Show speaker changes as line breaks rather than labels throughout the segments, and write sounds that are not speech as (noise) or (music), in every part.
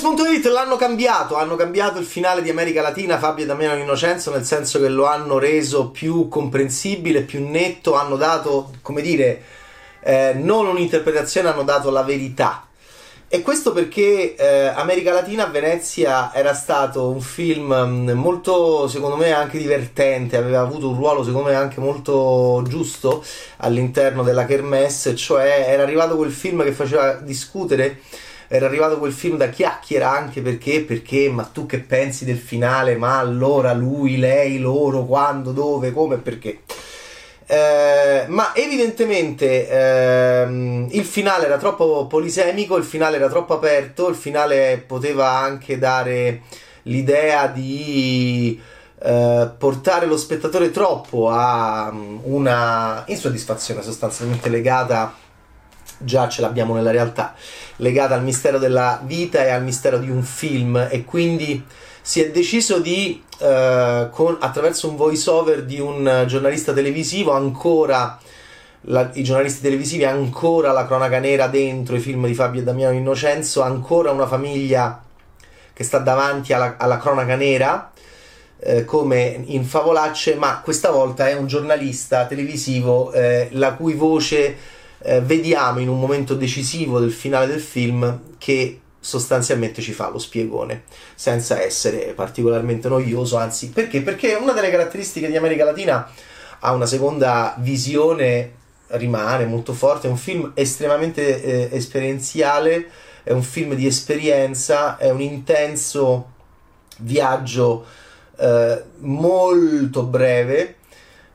Games.it l'hanno cambiato, hanno cambiato il finale di America Latina, Fabio e Damiano Innocenzo, nel senso che lo hanno reso più comprensibile, più netto, hanno dato, come dire, eh, non un'interpretazione, hanno dato la verità. E questo perché eh, America Latina a Venezia era stato un film mm, molto, secondo me, anche divertente, aveva avuto un ruolo, secondo me, anche molto giusto all'interno della Kermesse, cioè era arrivato quel film che faceva discutere era arrivato quel film da chiacchiera anche perché, perché, ma tu che pensi del finale, ma allora lui, lei, loro, quando, dove, come, perché. Eh, ma evidentemente ehm, il finale era troppo polisemico, il finale era troppo aperto, il finale poteva anche dare l'idea di eh, portare lo spettatore troppo a mm, una insoddisfazione sostanzialmente legata già ce l'abbiamo nella realtà, legata al mistero della vita e al mistero di un film e quindi si è deciso di, eh, con, attraverso un voice over di un giornalista televisivo, ancora la, i giornalisti televisivi, ancora la cronaca nera dentro i film di Fabio e Damiano Innocenzo, ancora una famiglia che sta davanti alla, alla cronaca nera. Eh, come in favolacce, ma questa volta è un giornalista televisivo eh, la cui voce eh, vediamo in un momento decisivo del finale del film che sostanzialmente ci fa lo spiegone senza essere particolarmente noioso anzi perché? Perché una delle caratteristiche di America Latina ha una seconda visione rimane molto forte è un film estremamente eh, esperienziale è un film di esperienza è un intenso viaggio eh, molto breve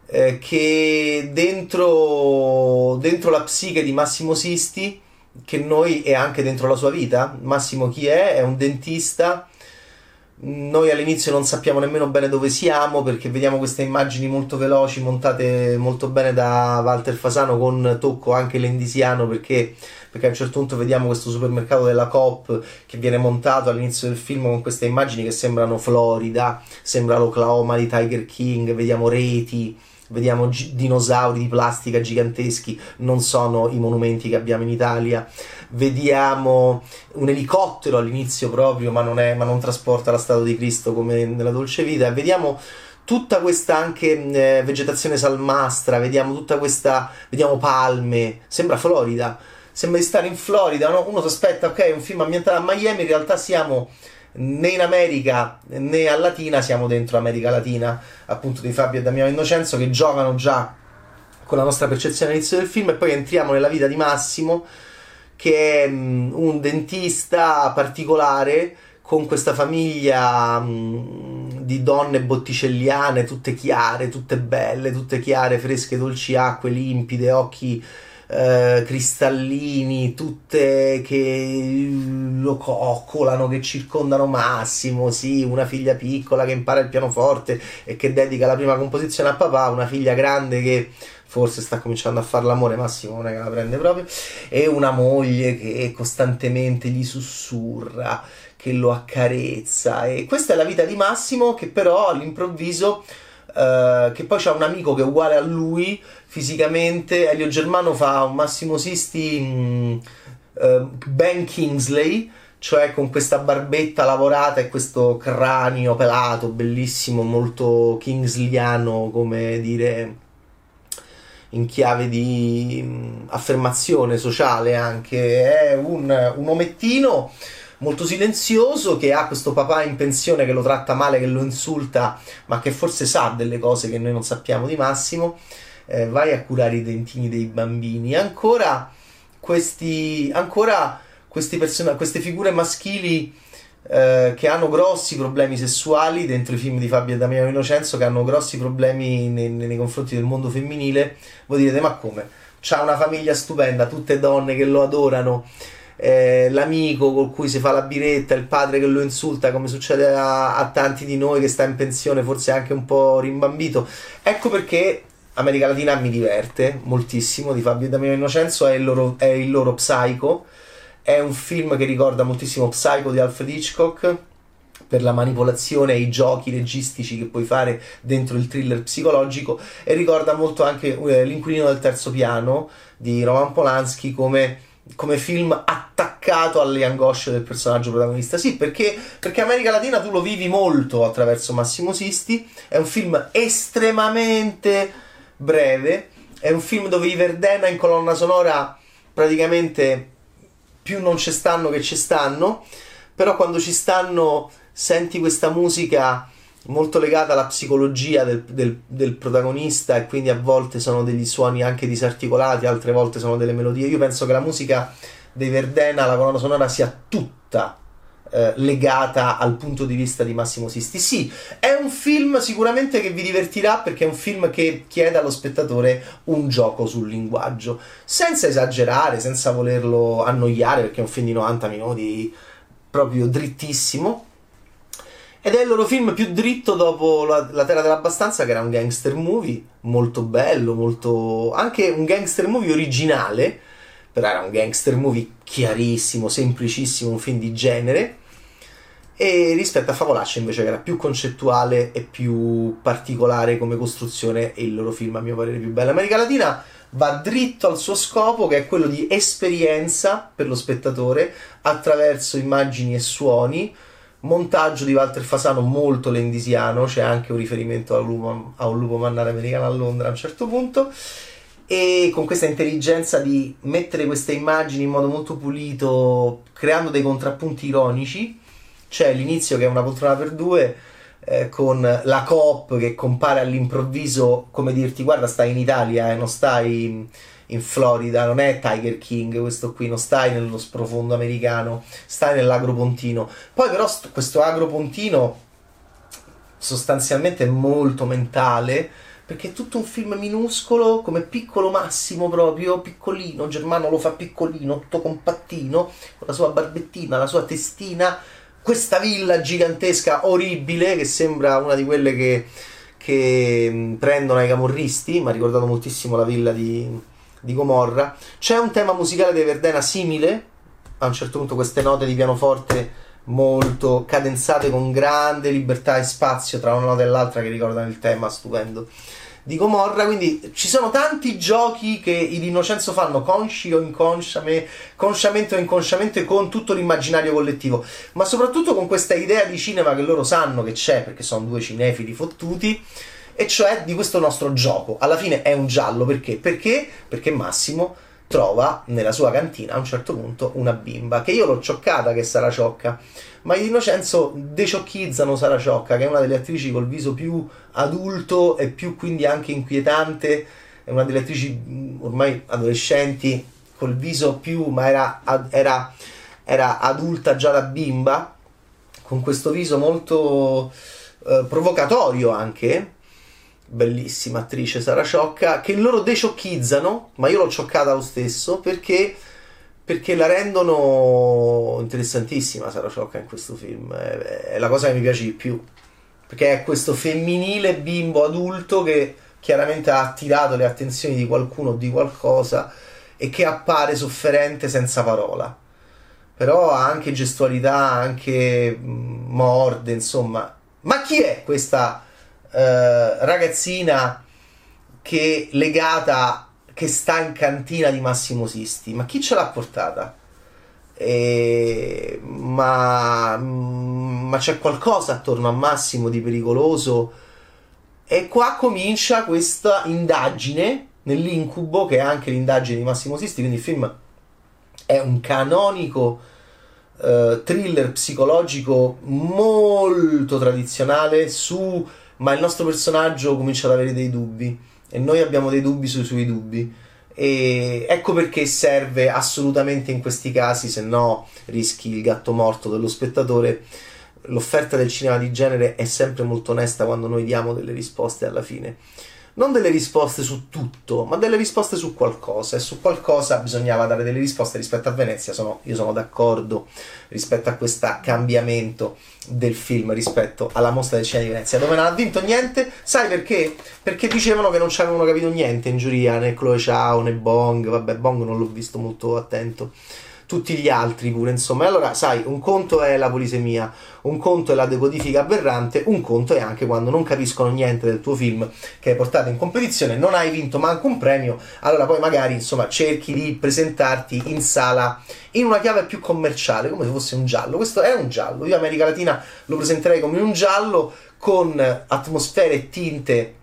eh, che dentro, dentro la psiche di Massimo Sisti, che noi è anche dentro la sua vita, Massimo chi è? È un dentista. Noi all'inizio non sappiamo nemmeno bene dove siamo perché vediamo queste immagini molto veloci montate molto bene da Walter Fasano con tocco anche lendisiano perché, perché a un certo punto vediamo questo supermercato della Coop che viene montato all'inizio del film con queste immagini che sembrano Florida, sembra l'Oklahoma di Tiger King, vediamo reti, vediamo gi- dinosauri di plastica giganteschi, non sono i monumenti che abbiamo in Italia, vediamo un elicottero all'inizio proprio, ma non, è, ma non trasporta la statua di Cristo come nella dolce vita, vediamo tutta questa anche eh, vegetazione salmastra, vediamo tutta questa, vediamo palme, sembra Florida, sembra di stare in Florida, no? uno si aspetta, ok, un film ambientato a Miami, in realtà siamo né in America né a Latina siamo dentro America Latina, appunto di Fabio e Damiano Innocenzo che giocano già con la nostra percezione all'inizio del film e poi entriamo nella vita di Massimo che è um, un dentista particolare con questa famiglia um, di donne botticelliane, tutte chiare, tutte belle, tutte chiare, fresche, dolci acque, limpide, occhi eh, cristallini, tutte che lo coccolano, che circondano Massimo, sì, una figlia piccola che impara il pianoforte e che dedica la prima composizione a papà, una figlia grande che forse sta cominciando a fare l'amore, Massimo non è che la prende proprio, e una moglie che costantemente gli sussurra, che lo accarezza, e questa è la vita di Massimo che però all'improvviso Uh, che poi c'ha un amico che è uguale a lui fisicamente. Elio Germano fa un Massimo Sisti mh, uh, Ben Kingsley, cioè con questa barbetta lavorata e questo cranio pelato, bellissimo, molto kingsliano, come dire in chiave di mh, affermazione sociale anche. È un, un omettino molto silenzioso che ha questo papà in pensione che lo tratta male, che lo insulta, ma che forse sa delle cose che noi non sappiamo di Massimo. Eh, vai a curare i dentini dei bambini. Ancora questi, ancora questi person- queste figure maschili eh, che hanno grossi problemi sessuali dentro i film di Fabio e Damiano Innocenzo, che hanno grossi problemi nei, nei confronti del mondo femminile. Voi direte, ma come? C'ha una famiglia stupenda, tutte donne che lo adorano eh, l'amico con cui si fa la biretta, il padre che lo insulta, come succede a, a, tanti di noi che sta in pensione, forse anche un po' rimbambito. Ecco perché America Latina mi diverte moltissimo di Fabio Damiano Innocenzo, è il loro, è il loro Psycho. È un film che ricorda moltissimo Psycho di Alfred Hitchcock per la manipolazione e i giochi registici che puoi fare dentro il thriller psicologico e ricorda molto anche eh, L'inquilino del terzo piano di Roman Polanski come come film attaccato alle angosce del personaggio protagonista. Sì, perché, perché America Latina tu lo vivi molto attraverso Massimo Sisti, è un film estremamente breve, è un film dove i Verdena in colonna sonora praticamente più non ci stanno che ci stanno, però quando ci stanno senti questa musica molto legata alla psicologia del, del, del, protagonista e quindi a volte sono degli suoni anche disarticolati, altre volte sono delle melodie. Io penso che la musica dei Verdena, la colonna sonora, sia tutta eh, legata al punto di vista di Massimo Sisti. Sì, è un film sicuramente che vi divertirà perché è un film che chiede allo spettatore un gioco sul linguaggio, senza esagerare, senza volerlo annoiare perché è un film di 90 minuti proprio drittissimo ed è il loro film più dritto dopo La, la Terra dell'Abbastanza, che era un gangster movie molto bello, molto. anche un gangster movie originale, però era un gangster movie chiarissimo, semplicissimo, un film di genere. E rispetto a Favolaccia invece che era più concettuale e più particolare come costruzione e il loro film a mio parere più bello. America Latina va dritto al suo scopo che è quello di esperienza per lo spettatore attraverso immagini e suoni montaggio di Walter Fasano molto lendisiano, c'è anche un riferimento a un lupo, a un lupo mannare americano a Londra a un certo punto, e con questa intelligenza di mettere queste immagini in modo molto pulito, creando dei contrappunti ironici, c'è l'inizio che è una poltrona per due, eh, con la coop che compare all'improvviso come dirti guarda stai in Italia e eh, non stai in Florida, non è Tiger King, questo qui non stai nello sprofondo americano, stai nell'agropontino. Poi però st- questo agropontino sostanzialmente è molto mentale perché è tutto un film minuscolo, come piccolo Massimo proprio, piccolino, Germano lo fa piccolino, tutto compattino, con la sua barbettina, la sua testina, questa villa gigantesca, orribile, che sembra una di quelle che, che prendono ai camorristi, mi ha ricordato moltissimo la villa di, di Gomorra. C'è un tema musicale dei Verdena simile, a un certo punto queste note di pianoforte molto cadenzate con grande libertà e spazio tra una nota e l'altra che ricordano il tema stupendo di Gomorra, quindi ci sono tanti giochi che i Innocenzo fanno consci o inconsciamente, consciamente o inconsciamente con tutto l'immaginario collettivo, ma soprattutto con questa idea di cinema che loro sanno che c'è, perché sono due cinefili fottuti, e cioè di questo nostro gioco. Alla fine è un giallo perché? Perché? Perché Massimo trova nella sua cantina a un certo punto una bimba che io l'ho cioccata che sarà ciocca ma gli Innocenzo deciocchizzano Sara Ciocca che è una delle attrici col viso più adulto e più quindi anche inquietante è una delle attrici mm, ormai adolescenti col viso più ma era, era, era adulta già da bimba con questo viso molto eh, provocatorio anche bellissima attrice Sara Ciocca, che loro deciocchizzano, ma io l'ho cioccata lo stesso perché, perché la rendono interessantissima Sara Ciocca in questo film, è, è, la cosa che mi piace di più, perché è questo femminile bimbo adulto che chiaramente ha attirato le attenzioni di qualcuno o di qualcosa e che appare sofferente senza parola. Però ha anche gestualità, anche mm, morde, insomma. Ma chi è questa eh, ragazzina che legata che sta in cantina di Massimo Sisti ma chi ce l'ha portata? E, ma, ma c'è qualcosa attorno a Massimo di pericoloso e qua comincia questa indagine nell'incubo che è anche l'indagine di Massimo Sisti quindi il film è un canonico uh, thriller psicologico molto tradizionale su ma il nostro personaggio comincia ad avere dei dubbi e noi abbiamo dei dubbi sui suoi dubbi. E ecco perché serve assolutamente in questi casi, se no rischi il gatto morto dello spettatore. L'offerta del cinema di genere è sempre molto onesta quando noi diamo delle risposte alla fine non delle risposte su tutto, ma delle risposte su qualcosa. E su qualcosa bisognava dare delle risposte rispetto a Venezia. Sono, io sono d'accordo rispetto a questo cambiamento del film rispetto alla mostra del cinema di Venezia, dove non ha vinto niente. Sai perché? Perché dicevano che non ci avevano capito niente in giuria, né Chloe Chao né Bong. Vabbè, Bong non l'ho visto molto attento. Tutti gli altri pure, insomma. E allora, sai, un conto è la polisemia, un conto è la decodifica aberrante, un conto è anche quando non capiscono niente del tuo film che hai portato in competizione, non hai vinto manco un premio, allora poi magari, insomma, cerchi di presentarti in sala in una chiave più commerciale, come se fosse un giallo. Questo è un giallo. Io America Latina lo presenterei come un giallo con atmosfere e tinte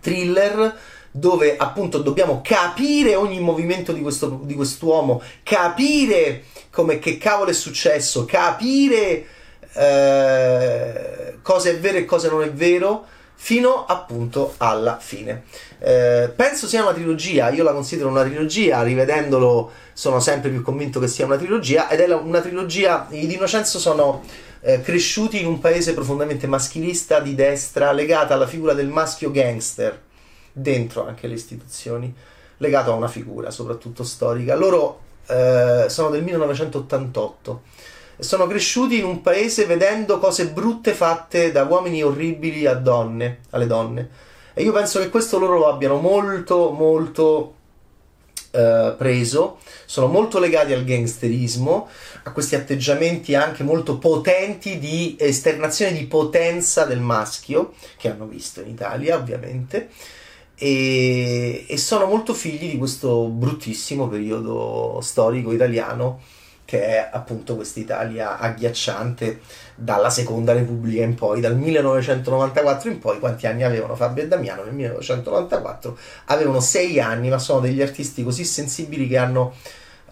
thriller dove appunto dobbiamo capire ogni movimento di, questo, di quest'uomo, capire come che cavolo è successo, capire eh, cosa è vero e cosa non è vero fino appunto alla fine. Eh, penso sia una trilogia, io la considero una trilogia, rivedendolo sono sempre più convinto che sia una trilogia ed è una trilogia, i Di sono eh, cresciuti in un paese profondamente maschilista di destra legata alla figura del maschio gangster dentro anche le istituzioni, legato a una figura soprattutto storica. Loro eh, sono del 1988 e sono cresciuti in un paese vedendo cose brutte fatte da uomini orribili a donne, alle donne. E io penso che questo loro lo abbiano molto, molto eh, preso, sono molto legati al gangsterismo, a questi atteggiamenti anche molto potenti di esternazione di potenza del maschio, che hanno visto in Italia ovviamente e, e sono molto figli di questo bruttissimo periodo storico italiano che è appunto quest'Italia agghiacciante dalla seconda repubblica in poi, dal 1994 in poi, quanti anni avevano Fabio e Damiano nel 1994? Avevano sei anni, ma sono degli artisti così sensibili che hanno,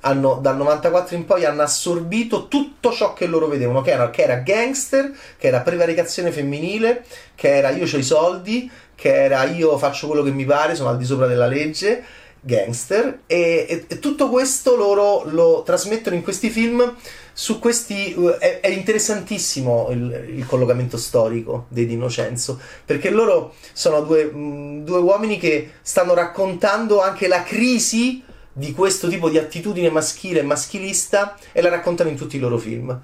hanno dal 94 in poi hanno assorbito tutto ciò che loro vedevano, che era, che era gangster, che era prevaricazione femminile, che era io ho i soldi, che era io faccio quello che mi pare, sono al di sopra della legge, gangster, e, e, e tutto questo loro lo trasmettono in questi film. Su questi uh, è, è, interessantissimo il, il, collocamento storico dei Di Innocenzo perché loro sono due, mh, due uomini che stanno raccontando anche la crisi di questo tipo di attitudine maschile e maschilista e la raccontano in tutti i loro film.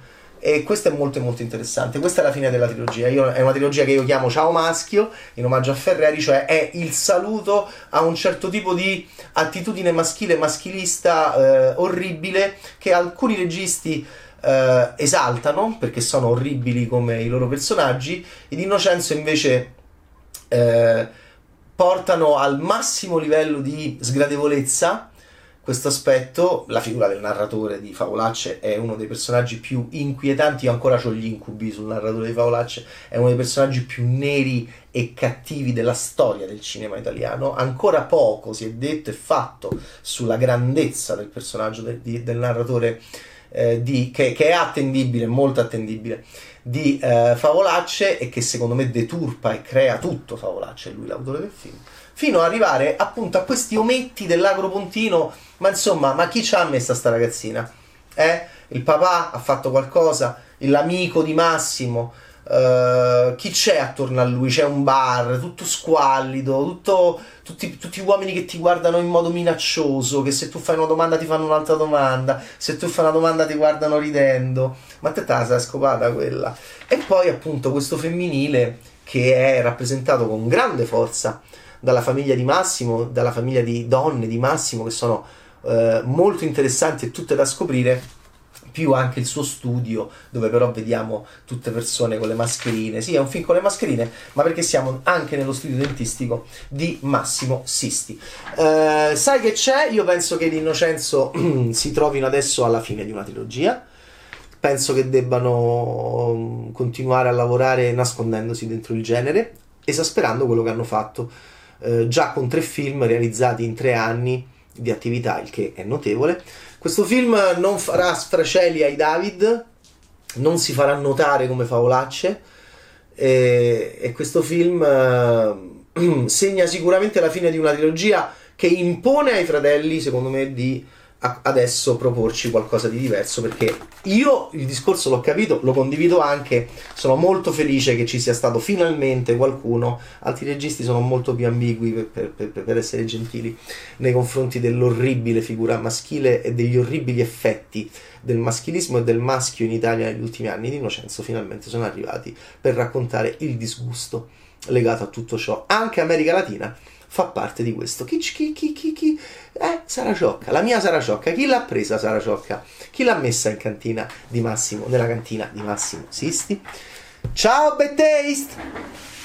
E questo è molto molto interessante. Questa è la fine della trilogia. Io, è una trilogia che io chiamo Ciao Maschio, in omaggio a Ferreri, cioè è il saluto a un certo tipo di attitudine maschile, maschilista, eh, orribile, che alcuni registi eh, esaltano, perché sono orribili come i loro personaggi, ed Innocenzo invece... Eh, portano al massimo livello di sgradevolezza questo aspetto, la figura del narratore di Favolacce è uno dei personaggi più inquietanti, io ancora ho gli incubi sul narratore di Favolacce, è uno dei personaggi più neri e cattivi della storia del cinema italiano, ancora poco si è detto e fatto sulla grandezza del personaggio de, di, del narratore eh, di, che, che, è attendibile, molto attendibile, di eh, Favolacce e che secondo me deturpa e crea tutto Favolacce, è lui l'autore del film, fino ad arrivare appunto a questi ometti dell'agropontino ma insomma, ma chi ci ha messa sta ragazzina? Eh? Il papà ha fatto qualcosa? L'amico di Massimo? Uh, chi c'è attorno a lui? C'è un bar, tutto squallido, tutto, tutti, tutti, uomini che ti guardano in modo minaccioso, che se tu fai una domanda ti fanno un'altra domanda, se tu fai una domanda ti guardano ridendo. Ma te te la sei scopata quella. E poi appunto questo femminile che è rappresentato con grande forza dalla famiglia di Massimo, dalla famiglia di donne di Massimo che sono eh, molto interessanti e tutte da scoprire più anche il suo studio, dove però vediamo tutte persone con le mascherine. Sì, è un film con le mascherine, ma perché siamo anche nello studio dentistico di Massimo Sisti. Eh, sai che c'è? Io penso che l'Innocenzo (clears throat) si trovino adesso alla fine di una trilogia. Penso che debbano mm, continuare a lavorare nascondendosi dentro il genere, esasperando quello che hanno fatto eh, già con tre film realizzati in tre anni di attività, il che è notevole. Questo film non farà sfracelli ai David, non si farà notare come favolacce e, e questo film eh, (clears throat) segna sicuramente la fine di una trilogia che impone ai fratelli, secondo me, di adesso proporci qualcosa di diverso perché io il discorso l'ho capito, lo condivido anche, sono molto felice che ci sia stato finalmente qualcuno, altri registi sono molto più ambigui per, per, per, essere gentili nei confronti dell'orribile figura maschile e degli orribili effetti del maschilismo e del maschio in Italia negli ultimi anni di Innocenzo finalmente sono arrivati per raccontare il disgusto legato a tutto ciò. Anche America Latina fa parte di questo. Chi, chi, chi, chi, chi? Eh, Sara Ciocca, la mia Sara Ciocca. Chi l'ha presa Sara Ciocca? Chi l'ha messa in cantina di Massimo, nella cantina di Massimo Sisti? Ciao, Bad Taste!